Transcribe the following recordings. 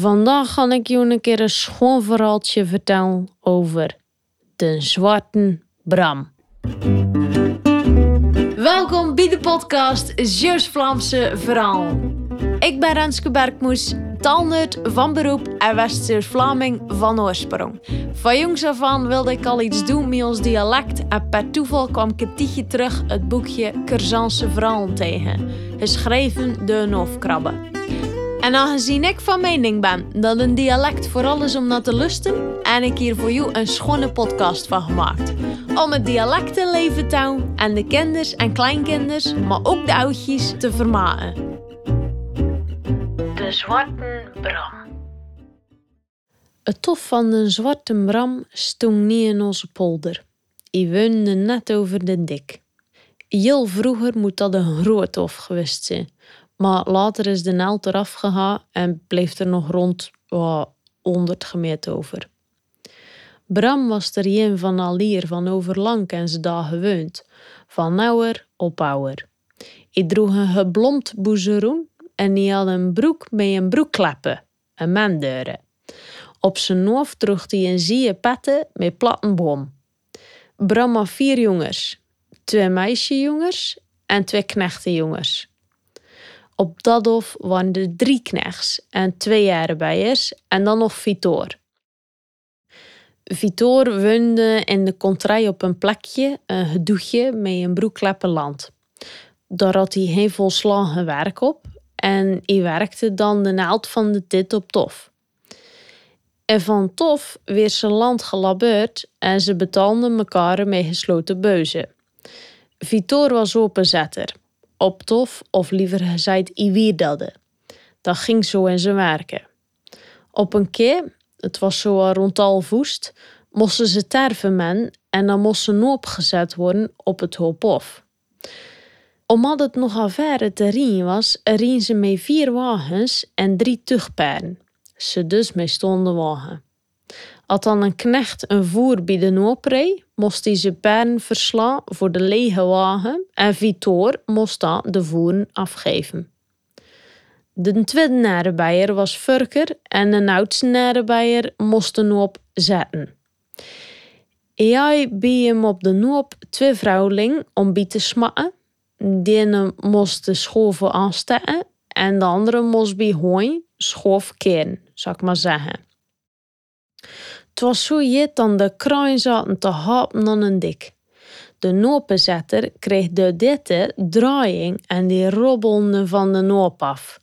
Vandaag ga ik je een keer een schoon verhaaltje vertellen over de Zwarte Bram. Welkom bij de podcast Zeus Vlaamse Verhaal. Ik ben Renske Bergmoes, taalnerd van beroep en West-Vlaming van oorsprong. Van jongs af aan wilde ik al iets doen met ons dialect en per toeval kwam ik tijdje terug het boekje Curzanse Verhalen tegen, geschreven door een. En aangezien ik van mening ben dat een dialect vooral is om naar te lusten, heb ik hier voor jou een schone podcast van gemaakt. Om het dialect te leven te houden en de kinders en kleinkinders, maar ook de oudjes te vermaken. De Zwarte Bram. Het tof van de Zwarte Bram stond niet in onze polder. Die woonde net over de dik. Heel vroeger moet dat een groot tof geweest zijn. Maar later is de naald eraf en bleef er nog rond oh, 100 gemeet over. Bram was er een van Alier van Overlang en ze daar gewoond, van nauwer op ouwer. Hij droeg een geblomd boezeroen en hij had een broek met een broekkleppen, een mandeuren. Op zijn hoofd droeg hij een zie petten met plattenboom. Bram had vier jongens, twee meisjesjongens en twee knechtenjongens. Op dat hof er drie knechts en twee arbeiders en dan nog Vitor. Vitor woonde in de kontrij op een plekje, een gedoegje met een broekleppen land. Daar had hij heel volslagen werk op en hij werkte dan de naald van de tit op tof. En van tof weer zijn land gelabeurd en ze betaalden elkaar met gesloten beuzen. Vitor was openzetter op tof, of liever gezegd iwierdelde. Dat ging zo in zijn werken. Op een keer, het was zo rond al voest, moesten ze terven men en dan moesten ze opgezet worden op het hoop Omdat het nogal te rien was, rien ze met vier wagens en drie tugpaarden. Ze dus mee stonden wagen. Als dan een knecht een voer bij de noop reed, moest hij zijn paarden verslaan voor de lege wagen en Vitor moest dan de voeren afgeven. De tweede narebeier was Furker en de oudste narebeier moest de noop zetten. Hij bij hem op de noop twee vrouwling om bij te smatten. De ene moest de schoven aanstekken en de andere moest bij hooi schoof keren, zou ik maar zeggen. Was zo jet dan de kruin zaten te hapen dan een dik. De nopenzetter kreeg de ditte draaiing en die robbelde van de noop af.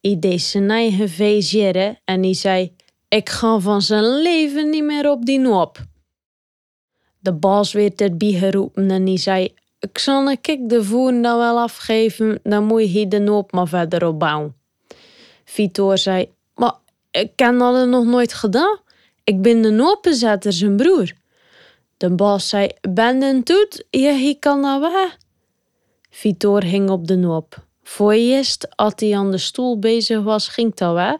I deed zijn eigen en die zei: Ik ga van zijn leven niet meer op die noop. De baas werd erbij geroepen en die zei: Ik zal een kik de voeren dan wel afgeven, dan moet je de noop maar verder opbouwen. Vitor zei: Maar ik heb dat nog nooit gedaan. Ik ben de nopenzetter zijn broer. De baas zei, ben den toet, je kan naar weg. Vitor hing op de noop. Voor eerst, als hij aan de stoel bezig was, ging dat weg.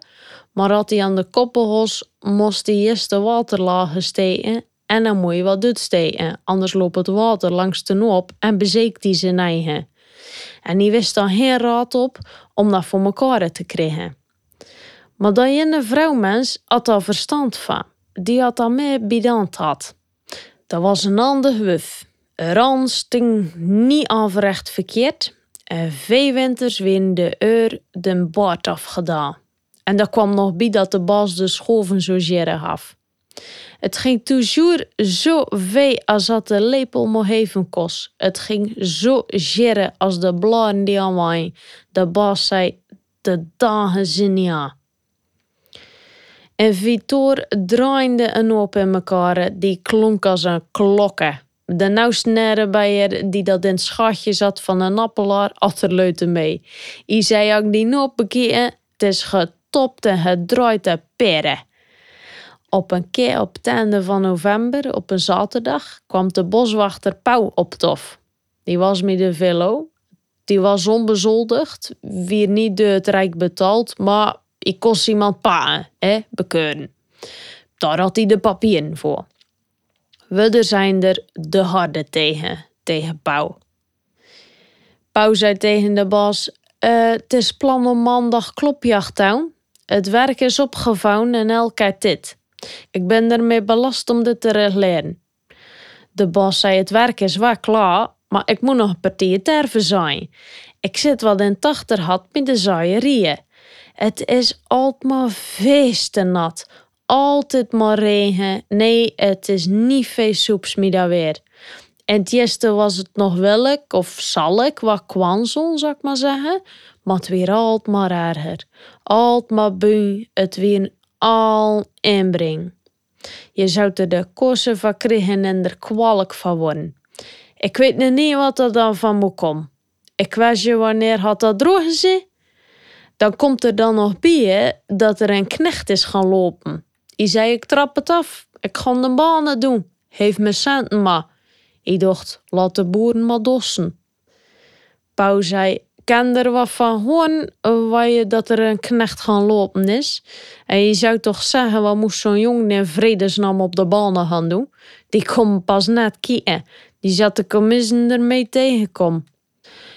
Maar als hij aan de koppelhos, moest hij eerst de waterlagen steken en dan moet je wat steken, anders loopt het water langs de noop en bezeekt hij zijn eigen. En hij wist dan geen raad op om dat voor elkaar te krijgen. Maar dat je een vrouwmens had daar verstand van die had dat mee bidant had. Dat was een ander wuf. Ran sting niet averecht verkeerd. En vijf winters de eur den baard afgedaan. En dat kwam nog bij dat de baas de schoven zo jere gaf. Het ging toujours zo veel als dat de lepel mocht even kost. Het ging zo jere als de blaren die aan De baas zei, de dagen zijn ja. En Vitor draaide een op in elkaar, die klonk als een klokke. De nauwsnere bijer die dat in het schatje zat van een appelaar achterleute mee. I zei ook die noop bekeken, het is getopt en gedraaid peren. Op een keer op het einde van november, op een zaterdag, kwam de boswachter Pauw op tof. Die was met de velo. Die was onbezoldigd, weer niet door het Rijk betaald, maar ik kost iemand paan, hè, bekeuren. Daar had hij de papieren voor. We zijn er de harde tegen, tegen Pauw. Pauw zei tegen de baas, uh, het is plan om maandag klopjacht Het werk is opgevouwen en elke dit. Ik ben ermee belast om dit te regleren. De baas zei: Het werk is wel klaar, maar ik moet nog een partij terven zijn. Ik zit wat in tachter had met de zaaierieën. Het is altijd maar feest nat. Altijd maar regen. Nee, het is niet veel soeps meer weer. En het eerste was het nog welk of zal ik wat kwanzel, zou ik maar zeggen. Maar het weer altijd maar erger. Altijd maar het weer al inbreng. Je zou er de kosten van krijgen en er kwalk van worden. Ik weet nu niet wat er dan van moet komen. Ik weet je wanneer had dat droog gezien? Dan komt er dan nog bij dat er een knecht is gaan lopen. Die zei ik trap het af, ik ga de banen doen. Geef me centen maar. Ik dacht, laat de boeren maar dossen. Pauw zei, ken er wat van horen waar je dat er een knecht gaan lopen is? En je zou toch zeggen, wat moest zo'n jongen in vredesnaam op de banen gaan doen? Die komt pas net kijken. Die zat de commissen ermee tegenkom.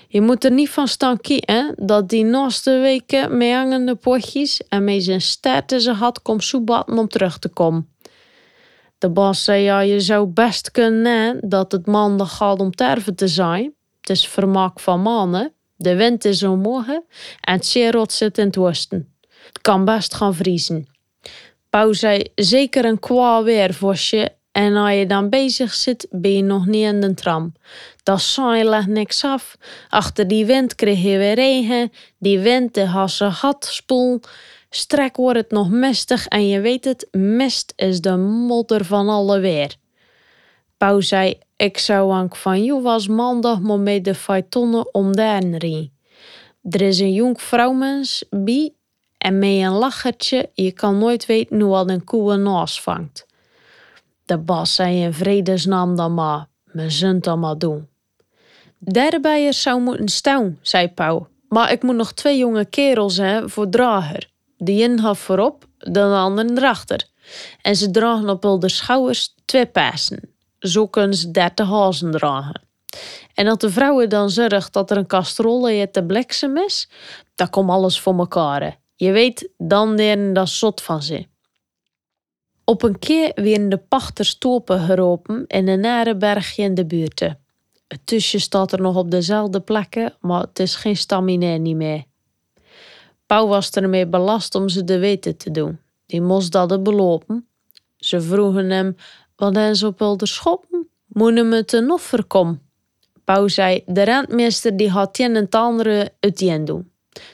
Je moet er niet van staan kiezen dat die naast weken met hangende potjes en met zijn stert in had komt soebatten om terug te komen. De baas zei ja, je zou best kunnen dat het maandag gaat om terven te zijn. Het is vermaak van mannen. De wind is morgen en het zeerot zit in het westen. Het kan best gaan vriezen. Pauw zei zeker een kwa weer vosje en als je dan bezig zit, ben je nog niet in de tram. Dat saai legt niks af. Achter die wind kreeg je weer regen. Die wind de hasse had spoel. Strek wordt het nog mistig en je weet het, mist is de modder van alle weer. Pauw zei, ik zou Ank van jou was maandag maar met de feitonnen om daar rie. Er is een jong vrouwmens bij en met een lachertje, je kan nooit weten hoe wat een koe een vangt. De bas zei in vredesnaam dan maar, me zult dan maar doen. Daarbij zou moeten staan, zei Pauw. Maar ik moet nog twee jonge kerels hebben voor drager. De een had voorop, de ander erachter. En ze dragen op de schouders twee passen. Zo kunnen ze dertig hazen dragen. En dat de vrouwen dan zorgt dat er een kastrol in te bliksem is, dan komt alles voor elkaar. Je weet, dan leren dat zot van ze. Op een keer werden de pachters topen geropen in een nare bergje in de buurt. Het tusje staat er nog op dezelfde plekken, maar het is geen stamina niet meer. Pauw was ermee belast om ze de weten te doen. Die moest dat belopen. Ze vroegen hem, wat hebben ze op wilde schoppen? Moeten we te offer kom? Pauw zei, de rentmeester die had een en het andere het doen.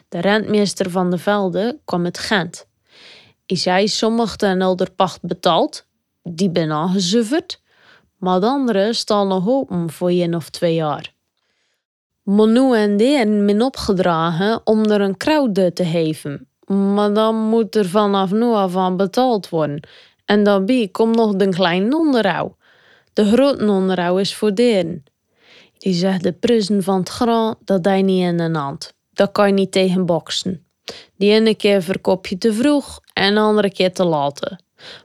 De rentmeester van de velden kwam het Gent. Hij zei, sommigen al de pacht betaald, die ben aangezuiverd, maar de anderen staan nog open voor één of twee jaar. Monu en deen min opgedragen om er een krauwde te geven, maar dan moet er vanaf nu af aan betaald worden. En daarbij komt nog de kleine onderhoud. De grote onderhoud is voor deren. Die zegt de pruisen van het graan, dat hij niet in de hand. Dat kan je niet tegen boksen. Die ene keer verkoop je te vroeg en de andere keer te laat.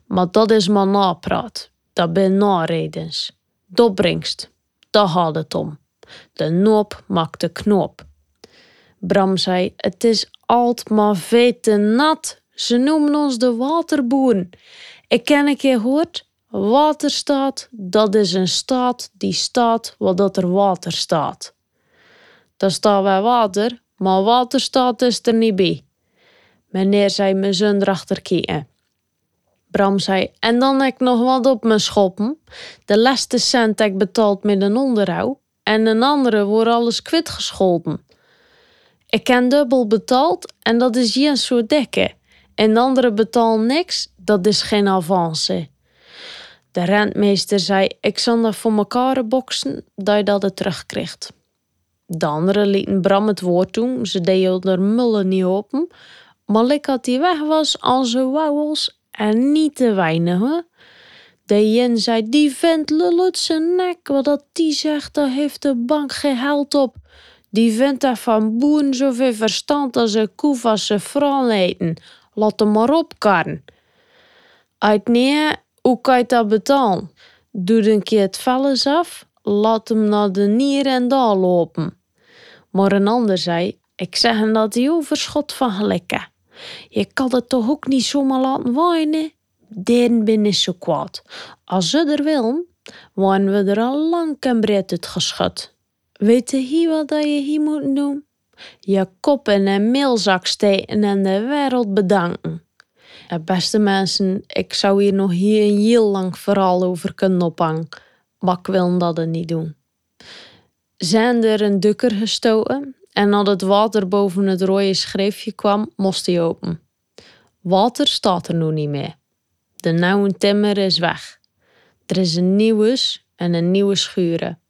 Maar dat is maar napraat. Dat ben naredens. Dobbrengst. Daar gaat het om. De noop maakt de knoop. Bram zei, het is alt maar nat. Ze noemen ons de waterboeren. Ik ken een keer gehoord, waterstaat, dat is een staat die staat wat dat er water staat. Daar staat wij water, maar waterstaat is er niet bij. Meneer zei mijn zoon erachter Bram zei, en dan heb ik nog wat op mijn schoppen. De laatste cent heb ik betaald met een onderhoud en een andere wordt alles kwijtgescholden. Ik heb dubbel betaald en dat is geen soort dekken. En de andere betaalt niks, dat is geen avance. De rentmeester zei, ik zal dat voor mekaar boksen, dat je dat terugkrijgt. De anderen lieten Bram het woord doen, ze deden er mullen niet open, maar ik had die weg was als een wauwels en niet te weinig. De jen zei, die vent lullet zijn nek, wat dat die zegt, daar heeft de bank geen geld op. Die vent daar van boeren zoveel verstand als een koe van zijn eten. Laat hem maar opkarren. Uit nee, hoe kan je dat betalen? Doe een keer het vel eens af, laat hem naar de nier en daar lopen. Maar een ander zei, ik zeg hem dat hij overschot van gelikken. Je kan het toch ook niet zomaar laten waaien? Den ben zo kwaad. Als ze er willen, waren we er al lang en breed het geschud. Weet je hier wat je hier moet doen? Je kop in een mailzak steken en de wereld bedanken. Beste mensen, ik zou hier nog hier een heel lang verhaal over kunnen ophangen, maar ik wil dat niet doen. Zijn er een dukker gestoten en als het water boven het rode schreefje kwam, moest hij open. Water staat er nu niet meer. De nauwe timmer is weg. Er is een nieuwe en een nieuwe schuren.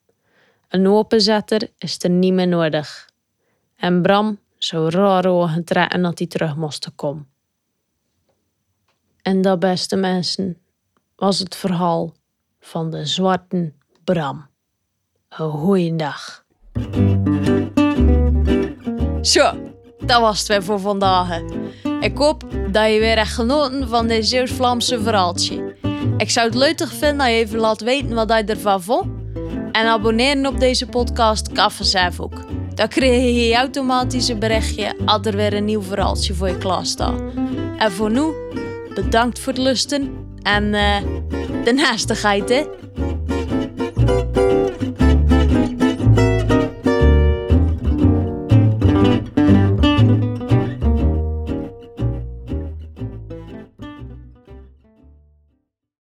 Een openzetter is er niet meer nodig. En Bram zou raar ogen trekken dat hij terug moest komen. En dat, beste mensen, was het verhaal van de zwarte Bram. Een. Zo, dat was het weer voor vandaag. Ik hoop dat je weer echt genoten van dit Zeeuws-Vlaamse verhaaltje. Ik zou het leuk vinden dat je even laat weten wat je ervan vond. En abonneren op deze podcast vanzelf ook. Dan krijg je automatisch een berichtje als er weer een nieuw verhaaltje voor je klaar staat. En voor nu, bedankt voor het lusten en uh, de naastigheid.